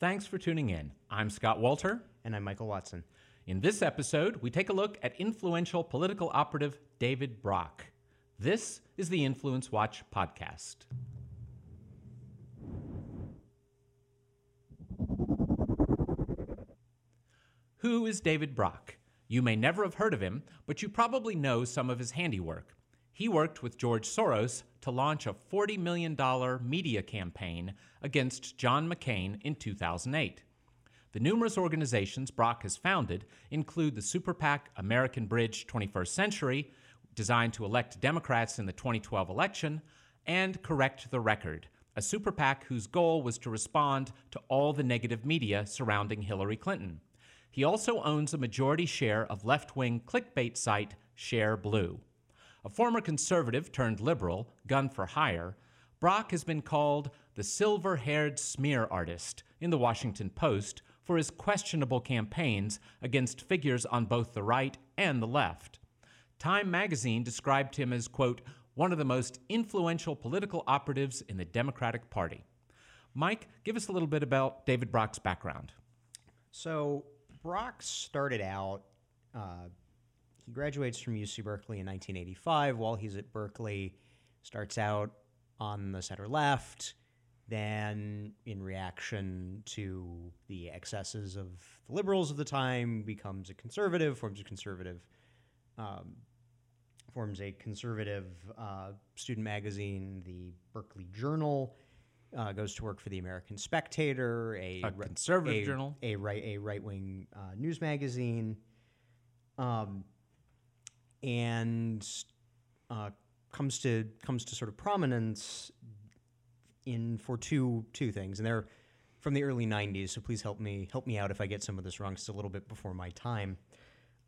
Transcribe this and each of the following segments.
Thanks for tuning in. I'm Scott Walter. And I'm Michael Watson. In this episode, we take a look at influential political operative David Brock. This is the Influence Watch podcast. Who is David Brock? You may never have heard of him, but you probably know some of his handiwork. He worked with George Soros to launch a $40 million media campaign against John McCain in 2008. The numerous organizations Brock has founded include the super PAC American Bridge 21st Century, designed to elect Democrats in the 2012 election, and Correct the Record, a super PAC whose goal was to respond to all the negative media surrounding Hillary Clinton. He also owns a majority share of left wing clickbait site Shareblue. A former conservative turned liberal, gun for hire, Brock has been called the silver haired smear artist in the Washington Post for his questionable campaigns against figures on both the right and the left. Time magazine described him as, quote, one of the most influential political operatives in the Democratic Party. Mike, give us a little bit about David Brock's background. So, Brock started out, uh, he graduates from UC Berkeley in 1985. While he's at Berkeley, starts out on the center left, then, in reaction to the excesses of the liberals of the time, becomes a conservative, forms a conservative, um, forms a conservative uh, student magazine, the Berkeley Journal. Uh, goes to work for the American Spectator, a, a conservative a, journal, a right a right wing uh, news magazine, um, and uh, comes to comes to sort of prominence in for two two things, and they're from the early '90s. So please help me help me out if I get some of this wrong. It's a little bit before my time.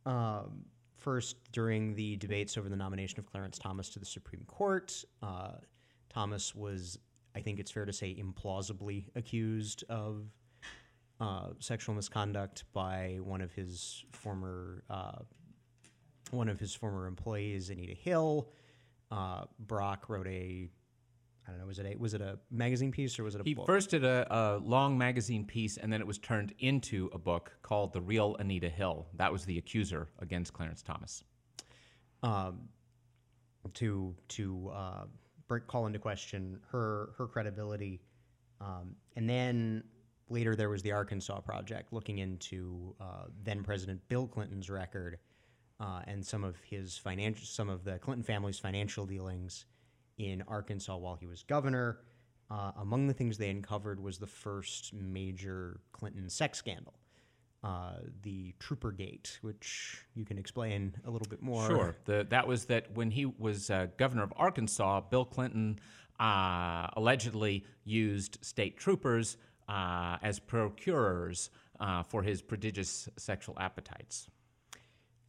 Um, first, during the debates over the nomination of Clarence Thomas to the Supreme Court, uh, Thomas was I think it's fair to say, implausibly accused of uh, sexual misconduct by one of his former uh, one of his former employees, Anita Hill. Uh, Brock wrote a I don't know was it a was it a magazine piece or was it a he book? first did a, a, long magazine piece and then it was turned into a book called The Real Anita Hill. That was the accuser against Clarence Thomas. Um, to to uh, call into question her her credibility. Um, and then later there was the Arkansas Project, looking into uh, then President Bill Clinton's record uh, and some of his financial, some of the Clinton family's financial dealings in Arkansas while he was governor. Uh, among the things they uncovered was the first major Clinton sex scandal. Uh, the Troopergate, which you can explain a little bit more. Sure. The, that was that when he was uh, governor of Arkansas, Bill Clinton uh, allegedly used state troopers uh, as procurers uh, for his prodigious sexual appetites.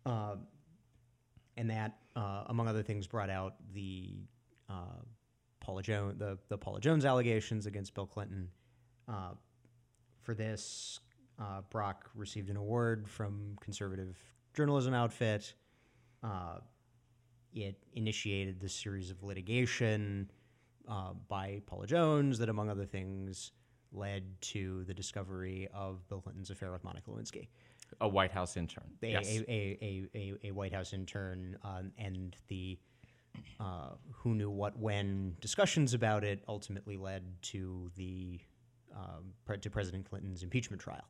Um, and that, uh, among other things, brought out the Paula Jones, the, the Paula Jones allegations against Bill Clinton. for this, uh, Brock received an award from conservative journalism outfit. Uh, it initiated the series of litigation uh, by Paula Jones that, among other things, led to the discovery of Bill Clinton's affair with Monica Lewinsky. A White House intern. A, yes. a, a, a, a, White House intern, um, and the uh, who knew what when discussions about it ultimately led to the um, to President Clinton's impeachment trial.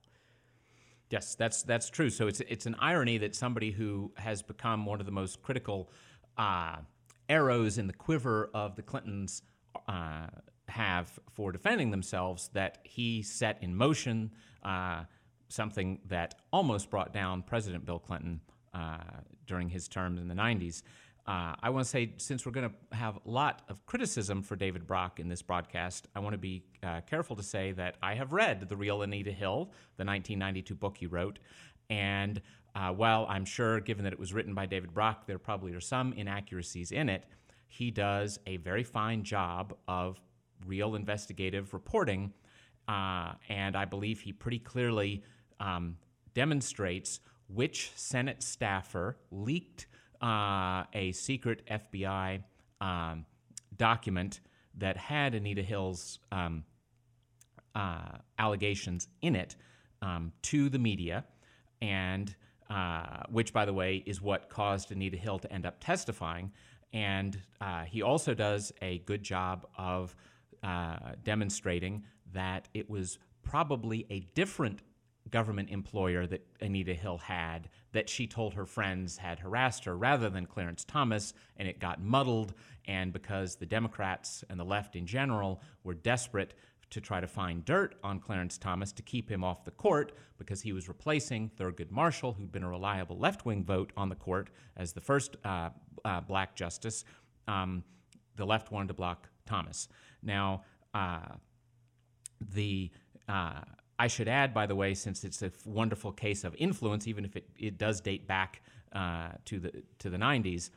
Yes, that's that's true. So it's it's an irony that somebody who has become one of the most critical uh, arrows in the quiver of the Clintons uh, have for defending themselves that he set in motion uh, something that almost brought down President Bill Clinton uh, during his term in the 90s. Uh, I want to say, since we're going to have a lot of criticism for David Brock in this broadcast, I want to be uh, careful to say that I have read The Real Anita Hill, the 1992 book he wrote. And uh, while I'm sure, given that it was written by David Brock, there probably are some inaccuracies in it, he does a very fine job of real investigative reporting. Uh, and I believe he pretty clearly um, demonstrates which Senate staffer leaked uh, a secret FBI um, document that had Anita Hill's um, uh, allegations in it um, to the media, and uh, which, by the way, is what caused Anita Hill to end up testifying. And uh, he also does a good job of uh, demonstrating that it was probably a different government employer that Anita Hill had that she told her friends had harassed her rather than Clarence Thomas, and it got muddled. And because the Democrats and the left in general were desperate to try to find dirt on Clarence Thomas to keep him off the court because he was replacing Thurgood Marshall, who'd been a reliable left wing vote on the court as the first uh, uh, black justice. Um, the left wanted to block Thomas. Now, uh, the uh, I should add, by the way, since it's a wonderful case of influence, even if it, it does date back uh, to the to the 90s,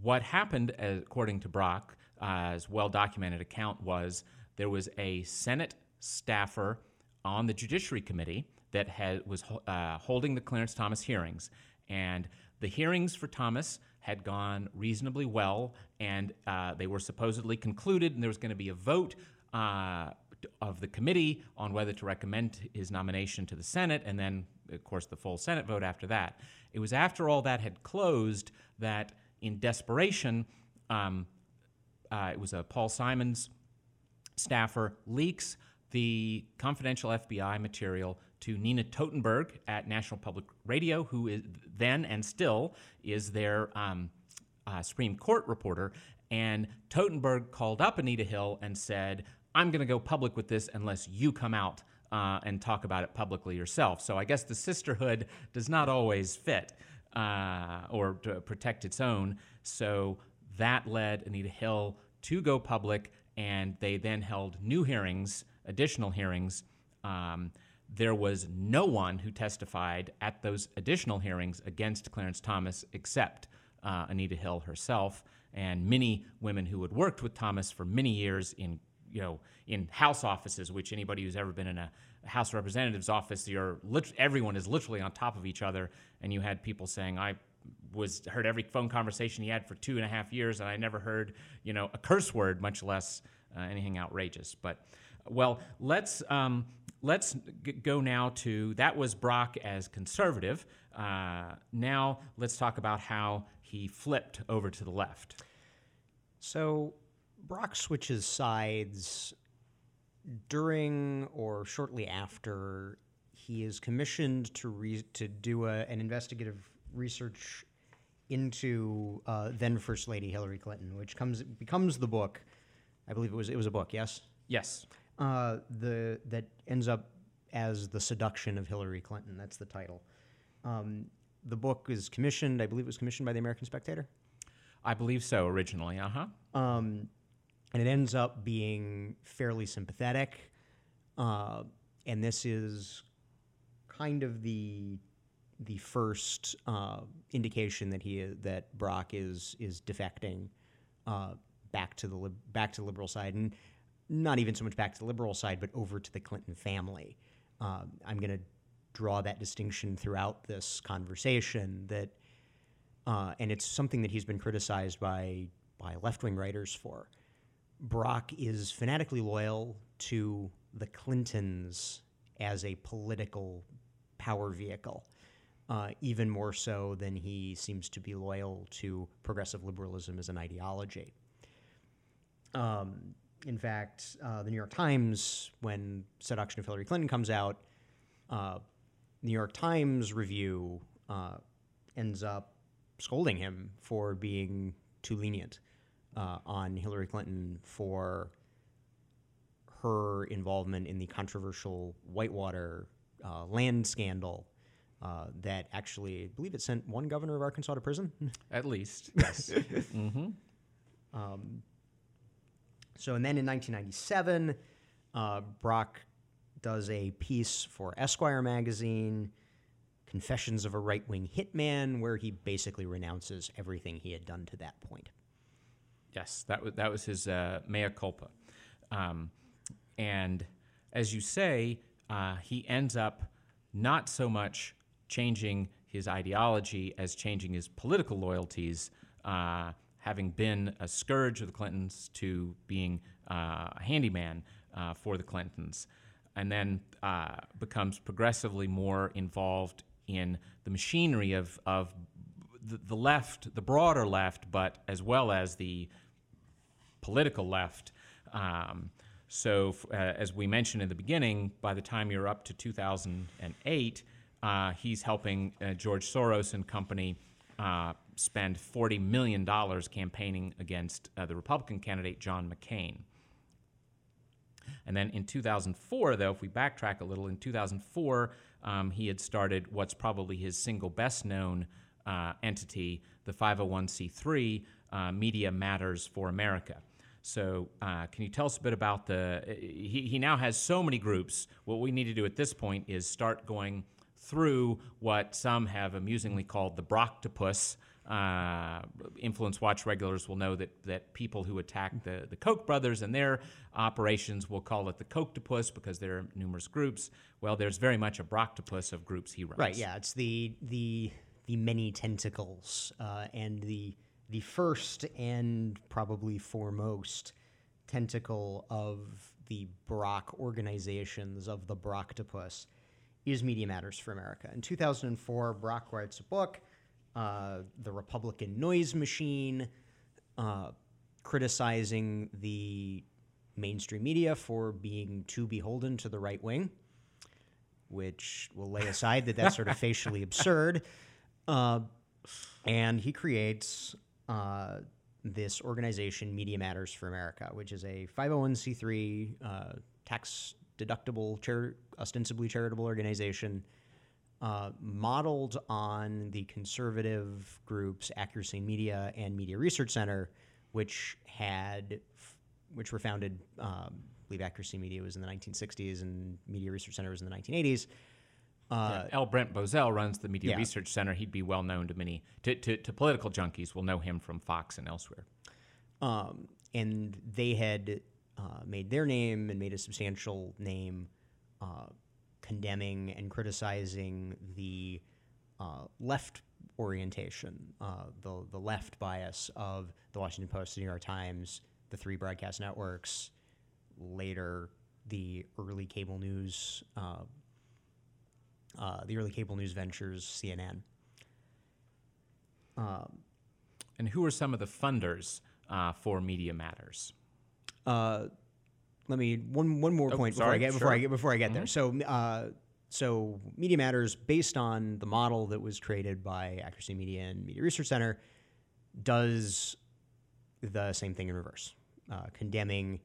what happened, according to Brock, uh, well documented account, was there was a Senate staffer on the Judiciary Committee that had, was uh, holding the Clarence Thomas hearings, and the hearings for Thomas had gone reasonably well, and uh, they were supposedly concluded, and there was going to be a vote uh, of the committee on whether to recommend his nomination to the Senate, and then, of course, the full Senate vote after that. It was after all that had closed that, in desperation, um, uh, it was a Paul Simon's staffer leaks the confidential FBI material to Nina Totenberg at National Public Radio, who is then and still is their um, uh, Supreme Court reporter. And Totenberg called up Anita Hill and said, I'm going to go public with this unless you come out uh, and talk about it publicly yourself. So I guess the sisterhood does not always fit uh, or protect its own. So that led Anita Hill to go public, and they then held new hearings, additional hearings. Um, there was no one who testified at those additional hearings against Clarence Thomas except uh, Anita Hill herself and many women who had worked with Thomas for many years in you know, in House offices, which anybody who's ever been in a House of Representatives office, you're lit- everyone is literally on top of each other, and you had people saying, "I was heard every phone conversation he had for two and a half years, and I never heard, you know, a curse word, much less uh, anything outrageous." But well, let's um, let's g- go now to that was Brock as conservative. Uh, now let's talk about how he flipped over to the left. So Brock switches sides during or shortly after he is commissioned to re- to do a, an investigative research into uh, then First Lady Hillary Clinton, which comes becomes the book. I believe it was it was a book. Yes. Yes. Uh, the that ends up as the seduction of Hillary Clinton. That's the title. Um, the book is commissioned. I believe it was commissioned by the American Spectator. I believe so originally. Uh huh. Um, and it ends up being fairly sympathetic. Uh, and this is kind of the the first uh, indication that he that Brock is is defecting uh, back to the back to the liberal side, and not even so much back to the liberal side, but over to the Clinton family. Uh, I'm going to draw that distinction throughout this conversation that, uh, and it's something that he's been criticized by by left wing writers for Brock is fanatically loyal to the Clintons as a political power vehicle, uh, even more so than he seems to be loyal to progressive liberalism as an ideology. Um, in fact, uh, the New York Times, when Seduction of Hillary Clinton comes out, uh, New York Times review uh, ends up scolding him for being too lenient uh, on Hillary Clinton for her involvement in the controversial Whitewater uh, land scandal uh, that actually, I believe it sent one governor of Arkansas to prison. At least, yes. mm-hmm. um, so, and then in 1997, uh, Brock does a piece for Esquire magazine, Confessions of a Right Wing Hitman, where he basically renounces everything he had done to that point. Yes, that was that was his uh, mea culpa, um, and as you say, uh, he ends up not so much changing his ideology as changing his political loyalties, uh, having been a scourge of the Clintons to being uh, a handyman uh, for the Clintons. and then uh, becomes progressively more involved in the machinery of, of the, the left, the broader left, but as well as the political left. Um, so, uh, as we mentioned in the beginning, by the time you're up to 2008, uh, he's helping uh, George Soros and company uh, spend $40 million campaigning against uh, the Republican candidate John McCain. And then in 2004, though, if we backtrack a little, in 2004, um, he had started what's probably his single best known uh, entity, the 501c3 uh, Media Matters for America. So, uh, can you tell us a bit about the? He, he now has so many groups. What we need to do at this point is start going through what some have amusingly called the Broctopus. Uh, Influence Watch regulars will know that, that people who attack the, the Koch brothers and their operations will call it the Kochtopus because there are numerous groups. Well, there's very much a Broctopus of groups he runs. Right. Yeah. It's the the the many tentacles uh, and the the first and probably foremost tentacle of the Brock organizations of the Broctopus is Media Matters for America. In 2004, Brock writes a book, uh, The Republican Noise Machine, uh, criticizing the mainstream media for being too beholden to the right wing, which we'll lay aside that that's sort of facially absurd. Uh, and he creates uh, this organization, Media Matters for America, which is a 501c3 uh, tax deductible, ostensibly charitable organization uh, modeled on the conservative groups Accuracy Media and Media Research Center, which had, f- which were founded. Um, I believe Accuracy Media was in the 1960s and Media Research Center was in the 1980s. Uh, L. Brent Bozell runs the Media yeah. Research Center. He'd be well known to many, to, to, to political junkies will know him from Fox and elsewhere. um, and they had uh, made their name and made a substantial name uh, condemning and criticizing the uh, left orientation, uh, the the left bias of the Washington Post, the New York Times, the three broadcast networks, later the early cable news, uh, the early cable news ventures, CNN. Um, And who are some of the funders uh, for Media Matters? Uh, let me one one more Oh, point before I get before I get before I get there. So uh, so Media Matters, based on the model that was created by Accuracy Media and Media Research Center, does the same thing in reverse, uh, condemning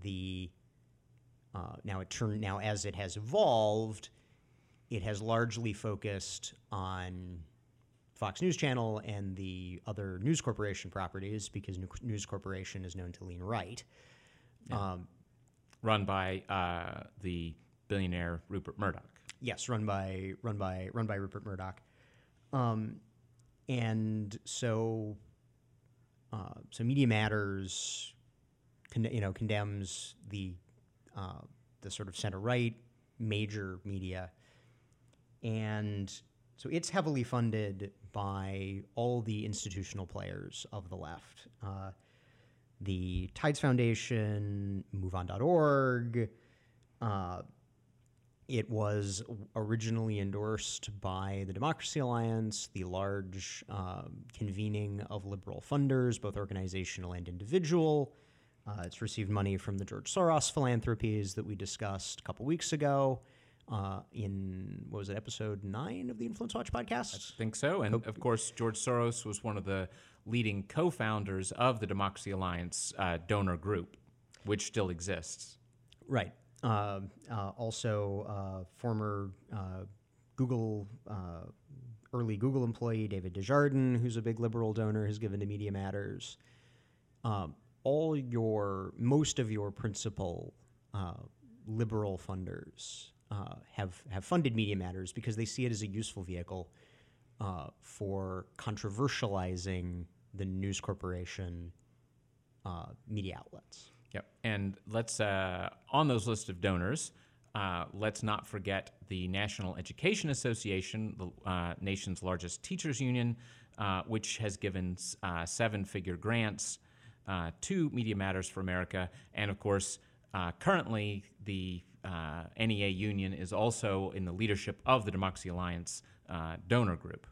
the. Uh, now it turned now as it has evolved, it has largely focused on Fox News Channel and the other News Corporation properties because News Corporation is known to lean right. Um, Run by uh, the billionaire Rupert Murdoch. yes, run by run by run by Rupert Murdoch, um, and so uh, so Media Matters, con- you know, condemns the uh, the sort of center right major media, and so it's heavily funded by all the institutional players of the left. Uh, the Tides Foundation, MoveOn.org, uh, it was originally endorsed by the Democracy Alliance, the large um, convening of liberal funders, both organizational and individual. Uh, it's received money from the George Soros philanthropies that we discussed a couple weeks ago uh, in, what was it, episode nine of the Influence Watch podcast? I think so. And of course, George Soros was one of the leading co founders of the Democracy Alliance uh, donor group, which still exists. Right. Uh, uh, also, uh, former uh, Google, uh, early Google employee David Desjardins, who's a big liberal donor, has given to Media Matters. Um, all your, most of your principal uh, liberal funders uh, have have funded Media Matters because they see it as a useful vehicle uh, for controversializing the news corporation uh, media outlets. Yep. And let's, uh, on those list of donors, uh, let's not forget the National Education Association, the uh, nation's largest teachers union, which has given seven figure grants to Media Matters for America. And of course, uh, currently, the uh, NEA union is also in the leadership of the Democracy Alliance uh, donor group.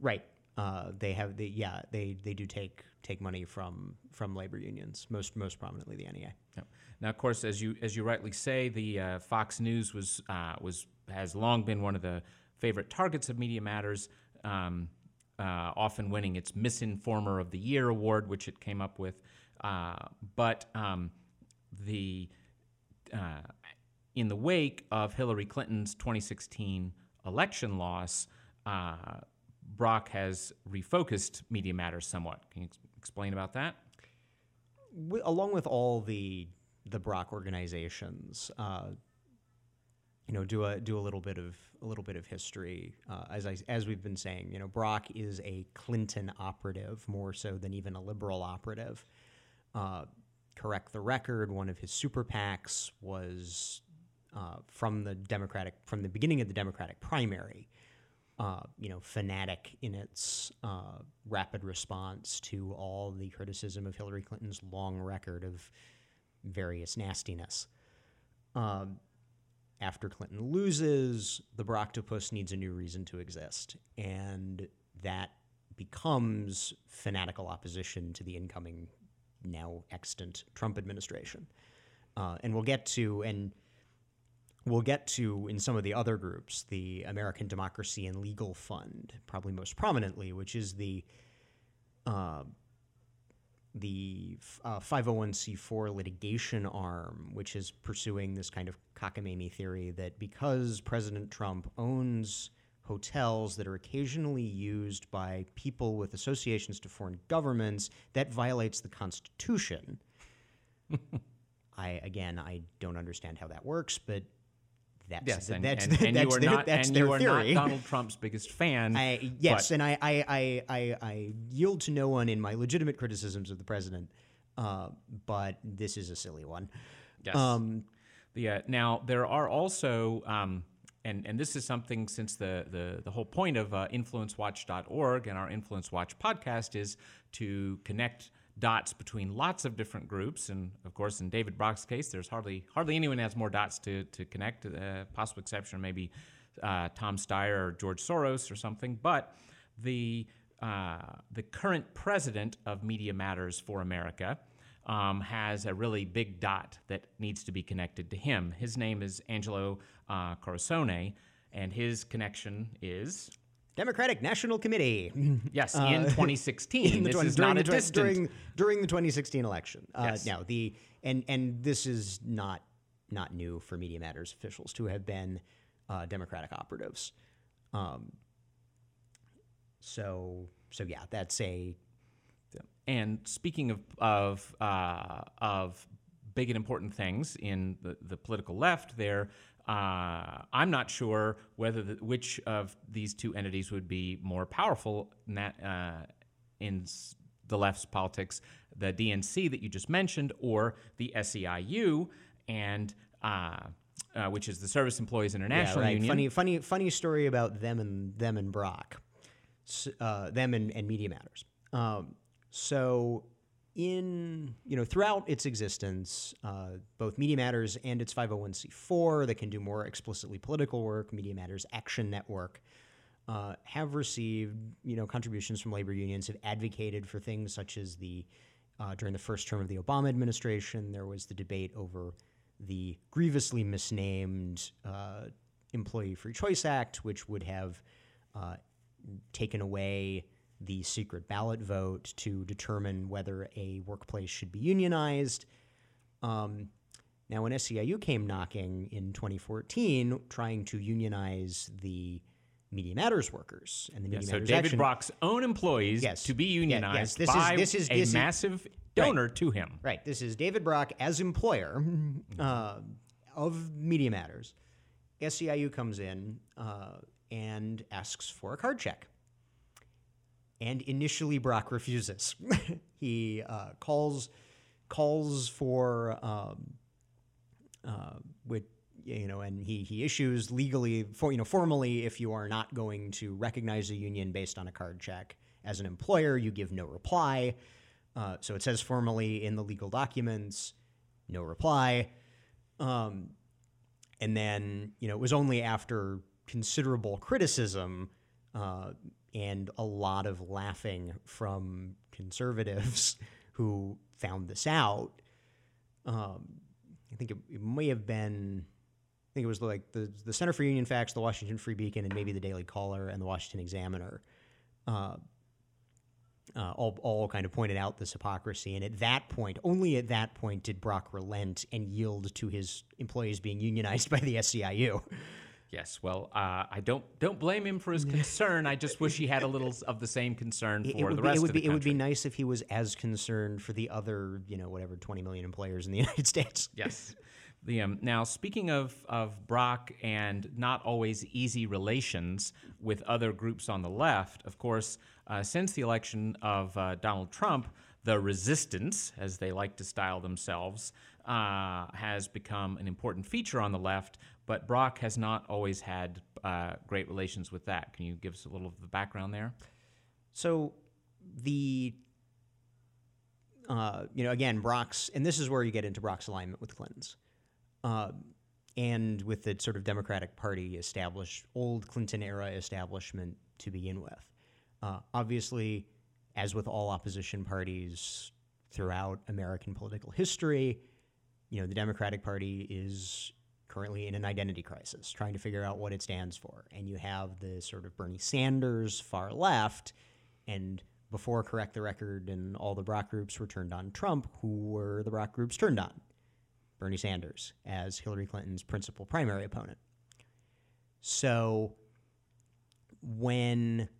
Right. Uh, they have the yeah they, they do take take money from from labor unions most most prominently the NEA. Yep. Now, of course, as you as you rightly say, the uh, Fox News was uh, was has long been one of the favorite targets of Media Matters, um, uh, often winning its Misinformer of the Year award, which it came up with. Uh, but um, the uh, in the wake of Hillary Clinton's 2016 election loss, uh, Brock has refocused Media Matters somewhat. Can you ex- explain about that? W- along with all the the Brock organizations, uh, you know, do a do a little bit of a little bit of history. Uh, as I as we've been saying, you know, Brock is a Clinton operative more so than even a liberal operative. Correct the record. One of his super PACs was uh, from the Democratic from the beginning of the Democratic primary. Uh, you know, fanatic in its uh, rapid response to all the criticism of Hillary Clinton's long record of various nastiness. Um, after Clinton loses, the Broctopus needs a new reason to exist, and that becomes fanatical opposition to the incoming, now extant Trump administration. Uh, and we'll get to and we'll get to in some of the other groups the American Democracy and Legal Fund, probably most prominently, which is the uh, the uh, 501c4 litigation arm, which is pursuing this kind of cockamamie theory that because President Trump owns hotels that are occasionally used by people with associations to foreign governments, that violates the Constitution. I again, I don't understand how that works, but that's Yes, th- and, that's, and, and that's you are their, not that's and their you are theory. not Donald Trump's biggest fan. I, yes, but- and I, I, I, I, I yield to no one in my legitimate criticisms of the president, uh, but this is a silly one. Yes. Um, uh, now there are also, um, and and this is something since the the the whole point of uh, InfluenceWatch.org and our Influence Watch podcast is to connect dots between lots of different groups, and of course, in David Brock's case, there's hardly hardly anyone has more dots to to connect. Uh, possible exception maybe uh, Tom Steyer or George Soros or something, but the uh, the current president of Media Matters for America um, has a really big dot that needs to be connected to him. His name is Angelo uh, and his connection is Democratic National Committee. yes in 2016. in this 20 is not a distant. during during the 2016 election. Uh, Yes. Now the and and this is not not new for Media Matters officials to have been uh, Democratic operatives. Um, so so yeah, that's a And speaking of of uh, of big and important things in the, the political left, there, uh, I'm not sure whether the, which of these two entities would be more powerful in that uh, in the left's politics, the DNC that you just mentioned, or the SEIU, and uh, uh, which is the Service Employees International yeah, right. Union. Funny funny funny story about them and them and Brock, S- uh, them and, and Media Matters. Um, so in you know throughout its existence, uh, both Media Matters and its 501c4 that can do more explicitly political work, Media Matters Action Network, uh, have received you know contributions from labor unions, have advocated for things such as the uh, during the first term of the Obama administration, there was the debate over the grievously misnamed uh, Employee Free Choice Act, which would have uh, taken away the secret ballot vote to determine whether a workplace should be unionized. Um, now, when SEIU came knocking in 2014, trying to unionize the Media Matters workers and the Media Yeah, Media so Matters David Action Brock's own employees Yes. to be Yeah, yes. unionized This is- is- a is- massive donor to him. Right. This is David Brock as employer uh, of Media Matters. SEIU comes in uh, and asks for a card check. And initially, Brock refuses. he uh, calls calls for um, uh, with you know, and he he issues legally for you know formally if you are not going to recognize a union based on a card check as an employer, you give no reply. Uh, so it says formally in the legal documents, no reply. Um, and then, you know, it was only after considerable criticism uh, and a lot of laughing from conservatives who found this out. Um, I think it, it may have been I think it was like the the Center for Union Facts, the Washington Free Beacon, and maybe the Daily Caller and the Washington Examiner, uh, uh, all all kind of pointed out this hypocrisy. And at that point, only at that point, did Brock relent and yield to his employees being unionized by the SEIU. Yes, well, uh, I don't don't blame him for his concern. I just wish he had a little of the same concern for It, would the be, rest it would of the be it would be nice if he was as concerned for the other, you know, whatever twenty million employers in the United States. Yes. The, um, now, speaking of, of Brock and not always easy relations with other groups on the left, of course, uh, since the election of uh, Donald Trump, the resistance, as they like to style themselves, uh, has become an important feature on the left, but Brock has not always had uh, great relations with that. Can you give us a little of the background there? So the uh, you know again Brock's and this is where you get into Brock's alignment with Clinton's. Uh, and with the sort of Democratic Party established, old Clinton era establishment to begin with. Uh, obviously, as with all opposition parties throughout American political history, you know, the Democratic Party is currently in an identity crisis, trying to figure out what it stands for. And you have the sort of Bernie Sanders far left, and before Correct the Record and all the Brock groups were turned on Trump, who were the Brock groups turned on? Bernie Sanders as Hillary Clinton's principal primary opponent. So when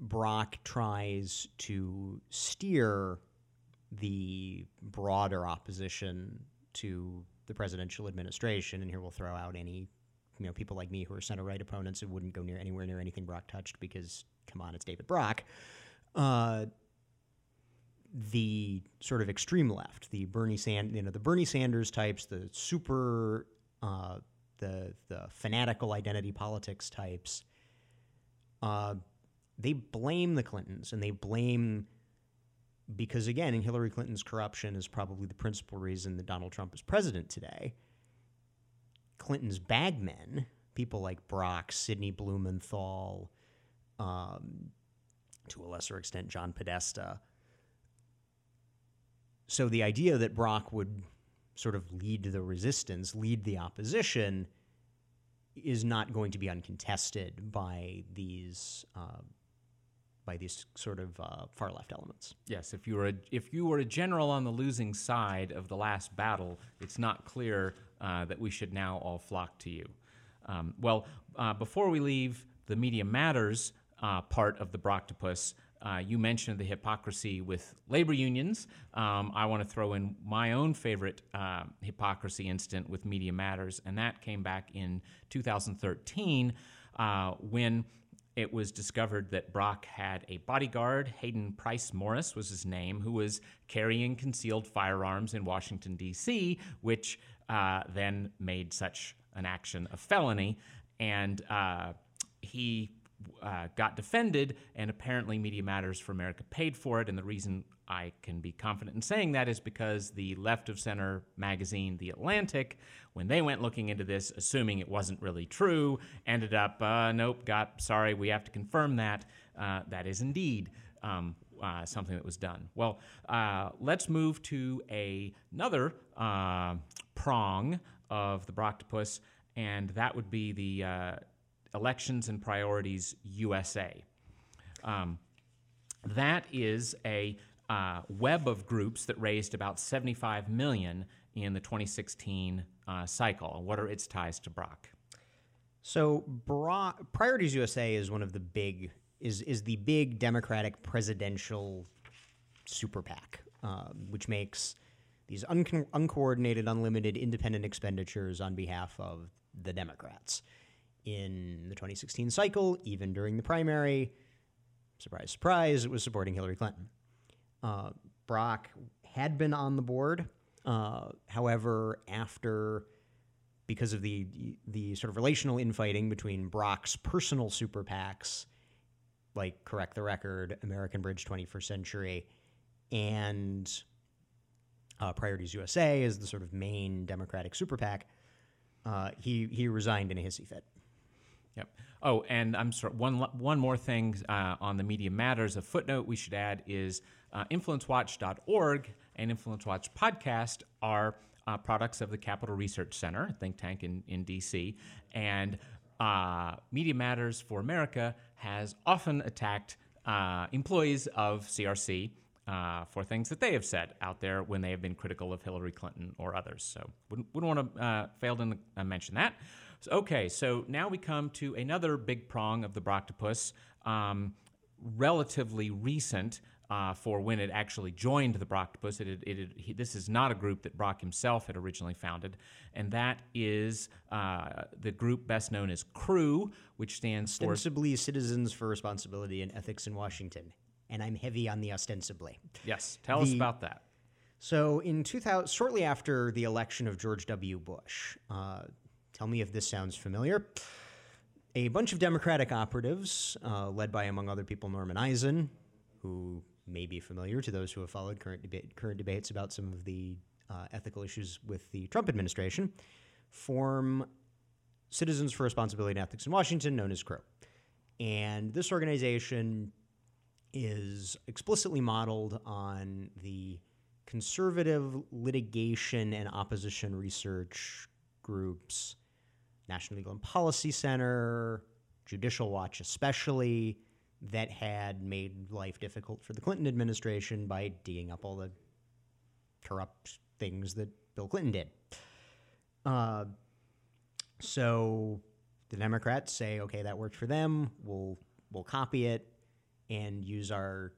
Brock tries to steer the broader opposition to the presidential administration, and here we'll throw out any you know people like me who are center right opponents who wouldn't go near anywhere near anything Brock touched because come on, it's David Brock. Uh, the sort of extreme left, the Bernie Sand, you know, the Bernie Sanders types, the super, uh, the the fanatical identity politics types, uh, they blame the Clintons and they blame because again, in Hillary Clinton's corruption is probably the principal reason that Donald Trump is president today. Clinton's bagmen, people like Brock, Sidney Blumenthal, um, to a lesser extent, John Podesta. So the idea that Brock would sort of lead the resistance, lead the opposition, is not going to be uncontested by these uh, by these sort of uh, far left elements. Yes, if you were a, if you were a general on the losing side of the last battle, it's not clear uh, that we should now all flock to you. Um, well, uh, before we leave the media matters uh, part of the Broctopus, uh, you mentioned the hypocrisy with labor unions. Um, I want to throw in my own favorite uh, hypocrisy incident with Media Matters, and that came back in 2013 uh, when it was discovered that Brock had a bodyguard, Hayden Price Morris was his name, who was carrying concealed firearms in Washington, D.C., which uh, then made such an action a felony. And uh, he uh, got defended, and apparently Media Matters for America paid for it. And the reason I can be confident in saying that is because the left of center magazine, The Atlantic, when they went looking into this, assuming it wasn't really true, ended up, uh, nope, got, sorry, we have to confirm that. Uh, that is indeed um, uh, something that was done. Well, uh, let's move to a, another uh, prong of the Broctopus, and that would be the uh, Elections and Priorities USA. Um, that is a uh, web of groups that raised about 75 million in the 2016 uh, cycle. What are its ties to Brock? So Bra- Priorities USA is one of the big is is the big Democratic presidential super PAC, um, which makes these uncon uncoordinated, unlimited, independent expenditures on behalf of the Democrats. In the 2016 cycle, even during the primary, surprise, surprise, it was supporting Hillary Clinton. Uh, Brock had been on the board. Uh, however, after because of the the sort of relational infighting between Brock's personal super PACs, like Correct the Record, American Bridge 21st Century, and uh, Priorities USA as the sort of main Democratic super PAC, uh, he he resigned in a hissy fit. Yep. Oh, and I'm sorry. One one more thing uh, on the Media Matters. A footnote we should add is uh, InfluenceWatch.org and Influence Watch podcast are uh, products of the Capital Research Center, a think tank in in DC, and uh, Media Matters for America has often attacked uh, employees of CRC. Uh, for things that they have said out there when they have been critical of Hillary Clinton or others. So, wouldn't, wouldn't want to uh, fail to uh, mention that. So, okay, so now we come to another big prong of the Broctopus, um, relatively recent uh, for when it actually joined the Broctopus. It, it, it, he, this is not a group that Brock himself had originally founded, and that is uh, the group best known as CREW, which stands for Ostensibly Citizens for Responsibility and Ethics in Washington. And I'm heavy on the ostensibly. Yes, tell us about that. So, in 2000, shortly after the election of George W. Bush, uh, tell me if this sounds familiar. A bunch of Democratic operatives, uh, led by, among other people, Norman Eisen, who may be familiar to those who have followed current, debate, current debates about some of the uh, ethical issues with the Trump administration, form Citizens for Responsibility and Ethics in Washington, known as CREW. And this organization is explicitly modeled on the conservative litigation and opposition research groups, National Legal and Policy Center, Judicial Watch, especially, that had made life difficult for the Clinton administration by digging up all the corrupt things that Bill Clinton did. Uh, so the Democrats say, okay, that worked for them. We'll we'll copy it and use our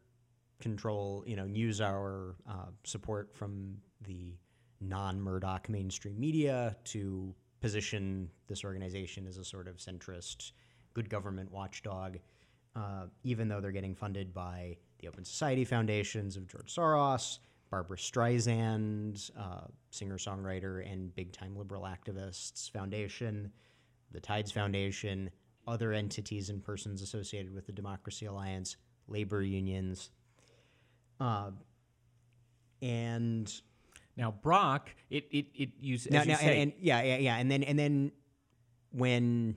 control, you know, use our uh, support from the non-Murdoch mainstream media to position this organization as a sort of centrist, good government watchdog, uh, even though they're getting funded by the Open Society Foundations of George Soros, Barbra Streisand, uh, singer-songwriter and big-time liberal activists foundation, the Tides Foundation, other entities and persons associated with the Democracy Alliance, labor unions, uh, and Now, Brock, it it it use as now, you now say, and, and yeah, yeah, yeah, and then and then when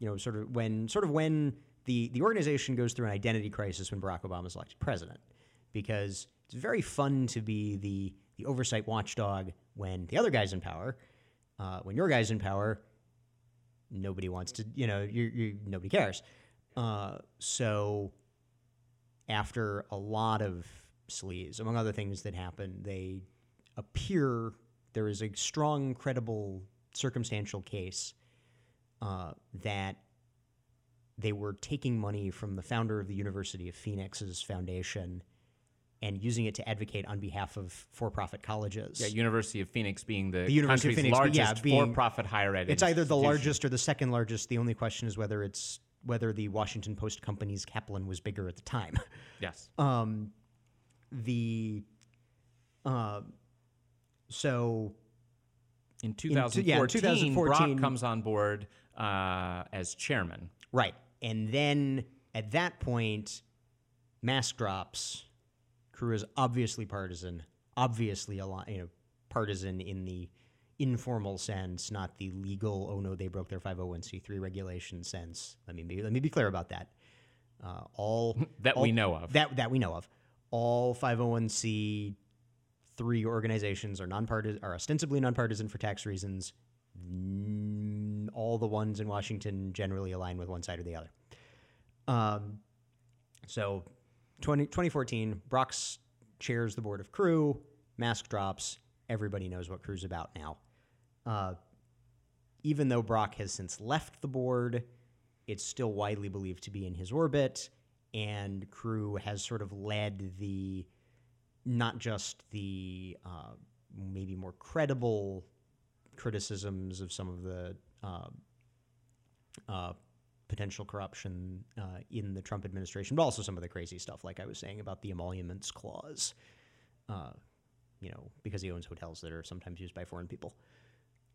you know, sort of when sort of when the the organization goes through an identity crisis when Barack Obama is elected president, because it's very fun to be the the oversight watchdog when the other guy's in power. Uh, when your guy's in power, nobody wants to, you know, you you nobody cares. Uh, so after a lot of sleaze, among other things that happen, they appear there is a strong, credible, circumstantial case uh, that they were taking money from the founder of the University of Phoenix's foundation and using it to advocate on behalf of for-profit colleges. yeah, University of Phoenix being the, The University country's Phoenix, yeah, largest being- for-profit higher ed. It's either the largest or the second largest. The only question is whether it's whether the Washington Post company's Kaplan was bigger at the time. Yes. um, the uh, so In two- 2014, yeah, Brock comes on board uh, as chairman. right, and then at that point, mask drops. Crew is obviously partisan, obviously ali- you know partisan in the informal sense, not the legal. Oh no, they broke their five hundred one c three regulation sense. Let me be let me be clear about that. Uh, all That all- we know of. That that we know of. All 501c three organizations are nonpartisan are ostensibly nonpartisan for tax reasons. All the ones in Washington generally align with one side or the other. Um, so 20, 2014, Brox chairs the board of crew, mask drops, everybody knows what crew's about now. Uh, even though Brock has since left the board, it's still widely believed to be in his orbit, and Crew has sort of led the not just the uh, maybe more credible criticisms of some of the potential corruption uh, in the Trump administration, but also some of the crazy stuff, like I was saying about the emoluments clause. Uh, you know, because he owns hotels that are sometimes used by foreign people.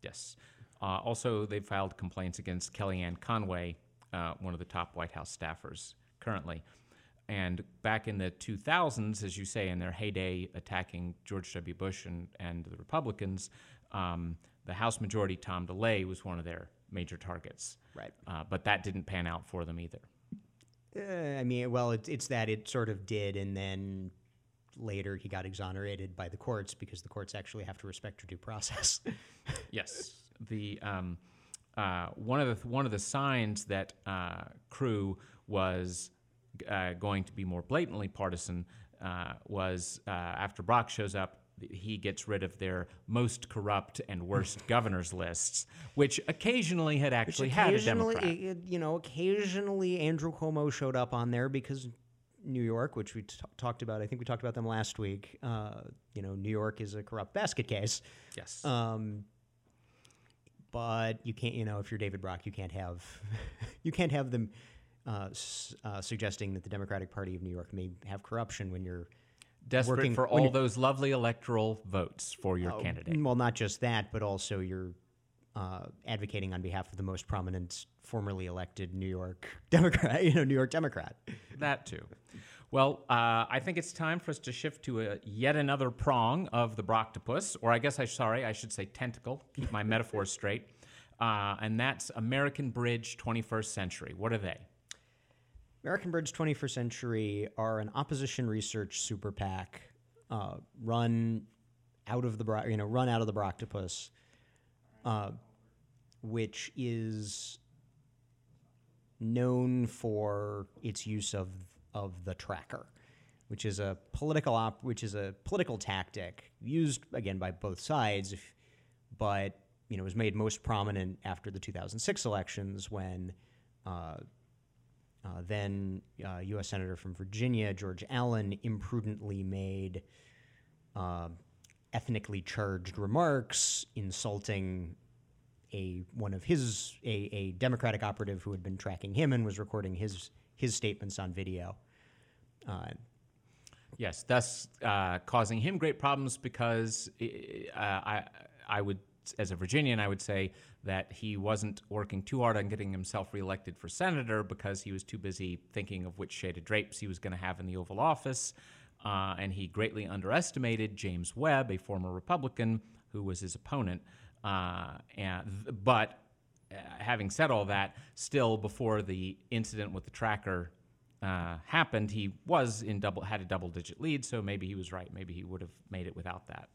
Yes. Uh, also, they filed complaints against Kellyanne Conway, uh, one of the top White House staffers currently. and back in the 2000s, as you say, in their heyday attacking George W. Bush and, and the Republicans, um, the House Majority Tom DeLay was one of their major targets. Right. Uh, but that didn't pan out for them either. Uh, I mean, well, it, it's that it sort of did, and then later he got exonerated by the courts because the courts actually have to respect your due process. yes. The um, uh, one of the one of the signs that uh, Crew was uh, going to be more blatantly partisan uh, was uh, after Brock shows up. He gets rid of their most corrupt and worst governors lists, which occasionally had actually had a Democrat. you know, occasionally Andrew Cuomo showed up on there because New York, which we t- talked about, I think we talked about them last week. Uh, you know, New York is a corrupt basket case. yes. Um, but you can't, you know, if you're David Brock, you can't have, you can't have them uh, s- uh, suggesting that the Democratic Party of New York may have corruption when you're Desperate working- for all those lovely electoral votes for your Oh, candidate. Well, not just that, but also you're uh, advocating on behalf of the most prominent formerly elected New York Democrat, you know, New York Democrat. That too. Well, uh, I think it's time for us to shift to a, yet another prong of the Broctopus, or I guess I sorry, I should say tentacle. Keep my metaphors straight. Uh, and that's American Bridge 21st Century. What are they? American Bridge 21st Century are an opposition research super PAC uh, run out of the Bro- you know run out of the Broctopus, uh, which is known for its use of of the tracker, which is a political op- which is a political tactic used again by both sides, if, but you know was made most prominent after the 2006 elections when. Uh, uh, then uh, U.S. Senator from Virginia, George Allen, imprudently made uh, ethnically charged remarks insulting a one of his a, a Democratic operative who had been tracking him and was recording his his statements on video. Uh, Yes, thus uh, causing him great problems because uh, I, I would, as a Virginian, I would say that he wasn't working too hard on getting himself reelected for senator because he was too busy thinking of which shade of drapes he was going to have in the Oval Office. Uh, and he greatly underestimated James Webb, a former Republican who was his opponent. Uh, and, but uh, having said all that, still before the incident with the tracker uh, happened, he was in double had a double digit lead, so maybe he was right. Maybe he would have made it without that.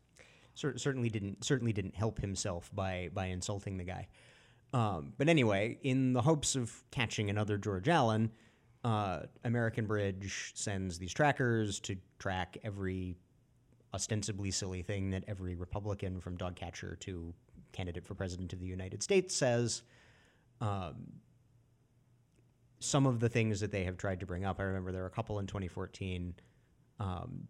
Cer- certainly didn't certainly didn't help himself by by insulting the guy. Um, but anyway, in the hopes of catching another George Allen, uh, American Bridge sends these trackers to track every ostensibly silly thing that every Republican from dog catcher to candidate for president of the United States says. Um, some of the things that they have tried to bring up, I remember there were a couple in 2014 um,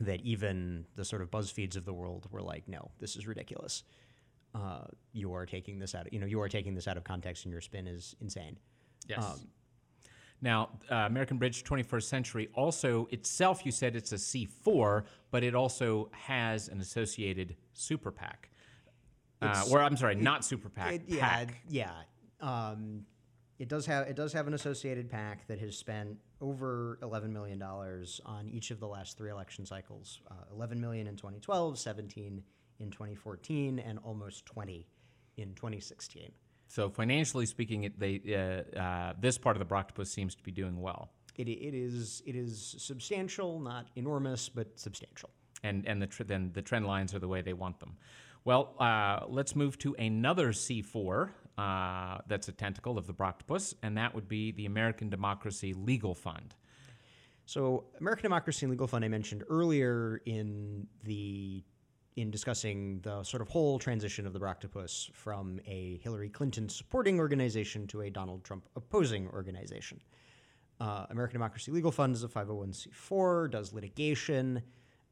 that even the sort of BuzzFeeds of the world were like, no, this is ridiculous. Uh, you are taking this out. You know, you are taking this out of context, and your spin is insane. Yes. Um, now, uh, American Bridge 21st Century also itself, you said it's a C4, but it also has an associated super PAC. Uh, or I'm sorry, not super PAC. It- yeah, PAC. yeah. Um, it does have it does have an associated PAC that has spent over eleven million dollars on each of the last three election cycles. Uh, eleven million in 2012, 17 in 2014, and almost 20 in 2016. So financially speaking, it, they uh, uh, this part of the Broctopus seems to be doing well. It, it is it is substantial, not enormous, but substantial. and and the tr- then the trend lines are the way they want them. Well, uh, let's move to another C4 uh, that's a tentacle of the Broctopus, and that would be the American Democracy Legal Fund. So, American Democracy and Legal Fund, I mentioned earlier in the in discussing the sort of whole transition of the Broctopus from a Hillary Clinton supporting organization to a Donald Trump opposing organization. Uh, American Democracy Legal Fund is a 501c4, does litigation.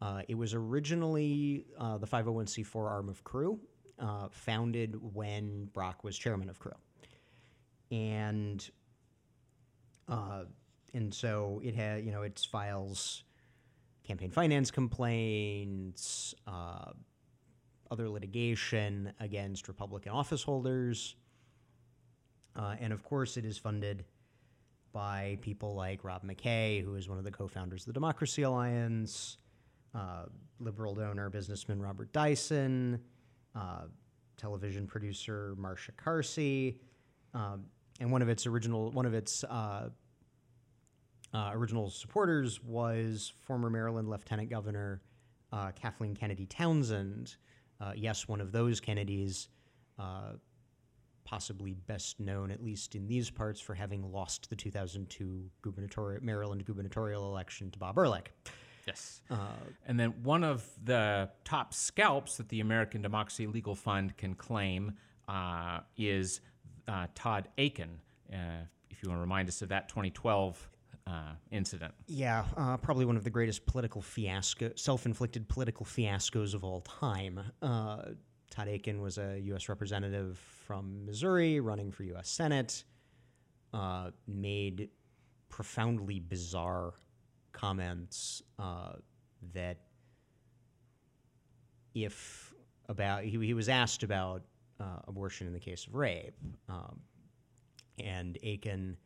Uh, it was originally uh, the 501c4 arm of CREW, uh, founded when Brock was chairman of CREW. And uh, and so it had, you know, it files campaign finance complaints, uh, other litigation against Republican office holders, uh, and of course, it is funded by people like Rob McKay, who is one of the co-founders of the Democracy Alliance, uh, liberal donor businessman Robert Dyson, uh, television producer Marsha Carsey, um, and one of its original one of its uh, uh, original supporters was former Maryland Lieutenant Governor uh, Kathleen Kennedy Townsend. Yes, one of those Kennedys, possibly best known, at least in these parts, for having lost the 2002 gubernatorial, Maryland gubernatorial election to Bob Ehrlich. Yes. Uh, and then one of the top scalps that the American Democracy Legal Fund can claim uh, is uh, Todd Akin. Uh, if you want to remind us of that 2012 uh, incident. Yeah, uh, probably one of the greatest political fiasco, self-inflicted political fiascos of all time. Todd Akin was a U.S. representative from Missouri running for U.S. Senate, made profoundly bizarre comments uh, that if about he, he was asked about uh, abortion in the case of rape, um, and Akin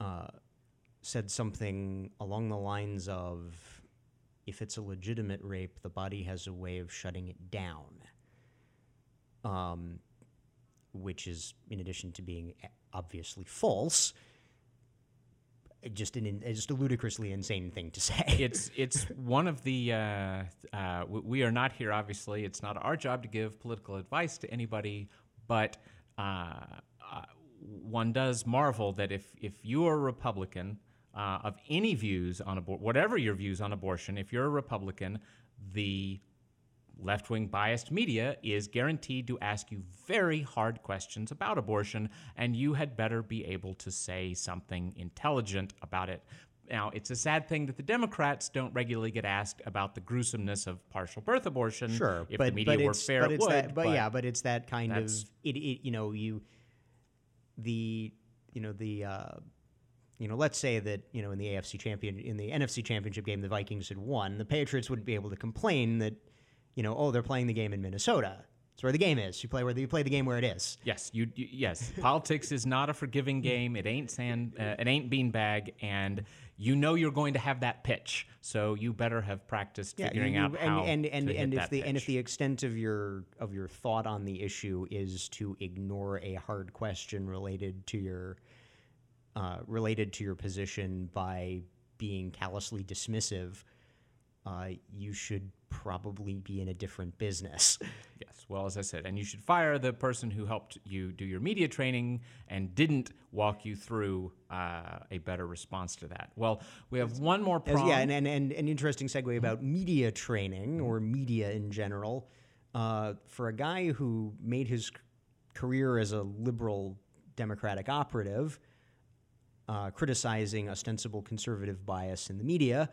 uh, said something along the lines of, "If it's a legitimate rape, the body has a way of shutting it down." Um, which is, in addition to being obviously false, just an just a ludicrously insane thing to say. It's it's one of the uh, uh, we are not here. Obviously, it's not our job to give political advice to anybody, but uh, uh one does marvel that if if you are a Republican uh, of any views on abortion, whatever your views on abortion, if you're a Republican, the left wing biased media is guaranteed to ask you very hard questions about abortion, and you had better be able to say something intelligent about it. Now, it's a sad thing that the Democrats don't regularly get asked about the gruesomeness of partial birth abortion. Sure, if but, the media but were fair, but it would. That, but, but, yeah, but it's that kind of it, it. You know, you the you know the. Uh, you know, let's say that you know in the AFC champion in the NFC championship game the Vikings had won, the Patriots wouldn't be able to complain that you know, oh, they're playing the game in Minnesota. It's where the game is. You play where the, you play the game where it is. Yes, you, you yes. Politics is not a forgiving game. It ain't sand. Uh, it ain't beanbag, and you know you're going to have that pitch. So you better have practiced yeah, figuring you, out how and and to and, hit if the pitch. and if the extent of your of your thought on the issue is to ignore a hard question related to your uh, related to your position by being callously dismissive, uh, you should probably be in a different business. Yes, well, as I said, and you should fire the person who helped you do your media training and didn't walk you through uh, a better response to that. Well, we have one more As, yeah, and, and, and an interesting segue about media training or media in general. Uh, for a guy who made his career as a liberal Democratic operative, uh, criticizing ostensible conservative bias in the media,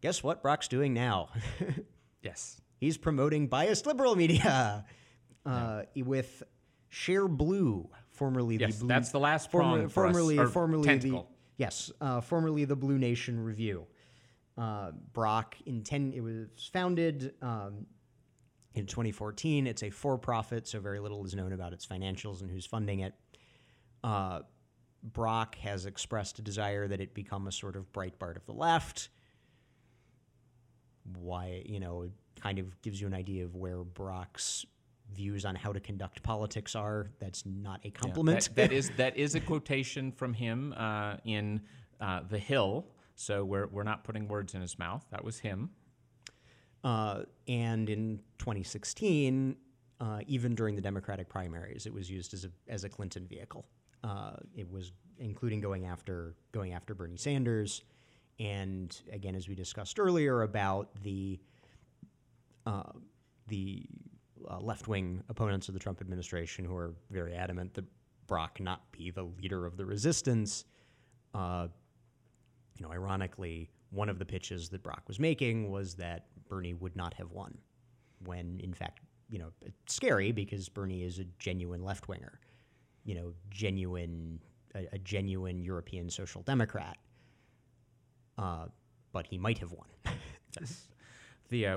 guess what Brock's doing now? yes. He's promoting biased liberal media uh, yeah. with Shareblue, formerly yes, the Blue. Yes, that's the last prong former, formerly, us, formerly tentacle. the yes, uh, formerly the Blue Nation Review. Uh, Brock intend it was founded um, in 2014. It's a for-profit, so very little is known about its financials and who's funding it. Uh, Brock has expressed a desire that it become a sort of Breitbart of the left why you know it kind of gives you an idea of where Brock's views on how to conduct politics are. That's not a compliment. Yeah, that, that is that is a quotation from him uh, in uh, The Hill. So we're we're not putting words in his mouth. That was him. Uh, and in 2016, uh, even during the Democratic primaries, it was used as a as a Clinton vehicle. Uh, it was including going after going after Bernie Sanders and again, as we discussed earlier, about the uh, the uh, left wing opponents of the Trump administration who are very adamant that Brock not be the leader of the resistance. Uh, you know, ironically, one of the pitches that Brock was making was that Bernie would not have won, when in fact, you know, it's scary because Bernie is a genuine left winger, you know, genuine a, a genuine European social democrat uh, but he might have won. yes.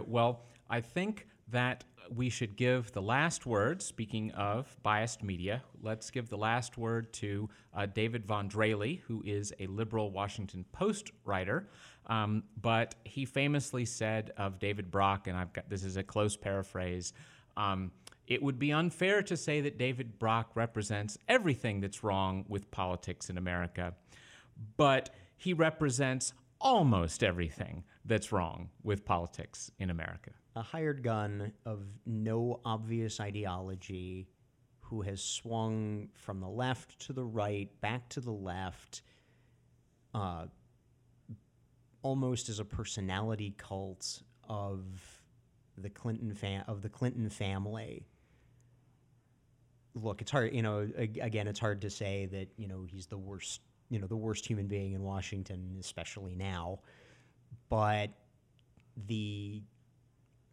Well, I think that we should give the last word, speaking of biased media, let's give the last word to uh, David Von Drehle, who is a liberal Washington Post writer. Um, but he famously said of David Brock, and I've got this is a close paraphrase. Um, it would be unfair to say that David Brock represents everything that's wrong with politics in America, but he represents almost everything that's wrong with politics in America. A hired gun of no obvious ideology who has swung from the left to the right, back to the left, uh, almost as a personality cult of the Clinton of the Clinton family look, it's hard, you know, again, it's hard to say that, you know, he's the worst, you know, the worst human being in Washington, especially now. But the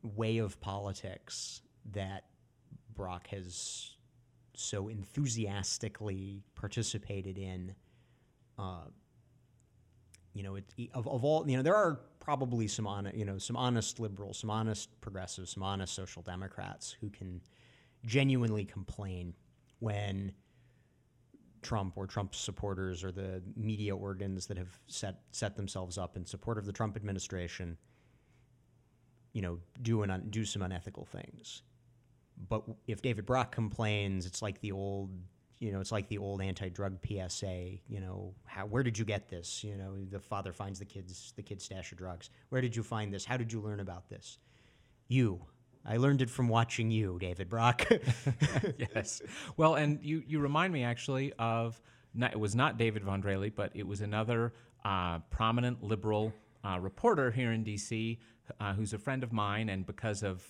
way of politics that Brock has so enthusiastically participated in, uh, you know, of, of all, you know, there are probably some honest, you know, some honest liberals, some honest progressives, some honest social democrats who can genuinely complain when Trump or Trump's supporters or the media organs that have set set themselves up in support of the Trump administration, you know, do an do some unethical things. But if David Brock complains, it's like the old, you know, it's like the old anti-drug PSA. You know, how where did you get this? You know, the father finds the kids the kid's stash of drugs. Where did you find this? How did you learn about this? You, I learned it from watching you, David Brock. yes. Well, and you, you remind me actually of, not, it was not David Von but it was another uh, prominent liberal uh, reporter here in D.C. Uh, who's a friend of mine, and because of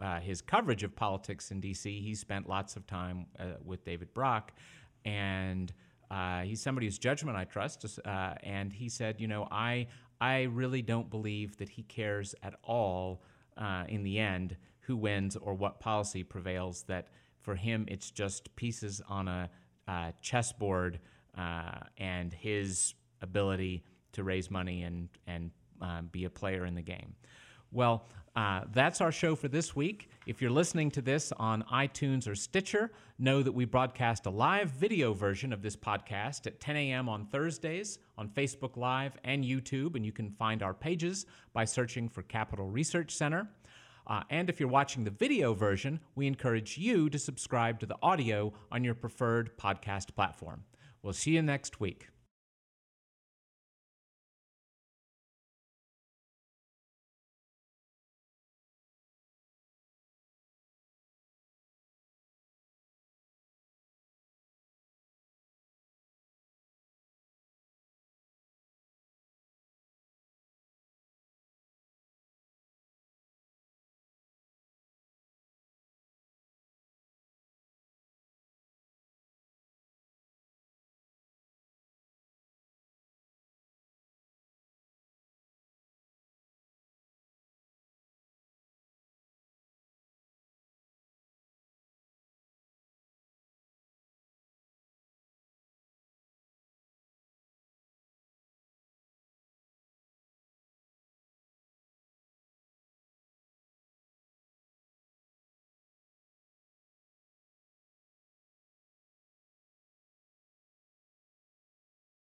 uh, his coverage of politics in D.C., he spent lots of time uh, with David Brock. And uh, he's somebody whose judgment I trust. and he said, you know, I, I really don't believe that he cares at all uh, in the end who wins or what policy prevails. That for him, it's just pieces on a uh, chessboard uh, and his ability to raise money and and uh, be a player in the game. Well, uh, that's our show for this week. If you're listening to this on iTunes or Stitcher, know that we broadcast a live video version of this podcast at 10 a.m. on Thursdays on Facebook Live and YouTube, and you can find our pages by searching for Capital Research Center. Uh, and if you're watching the video version, we encourage you to subscribe to the audio on your preferred podcast platform. We'll see you next week.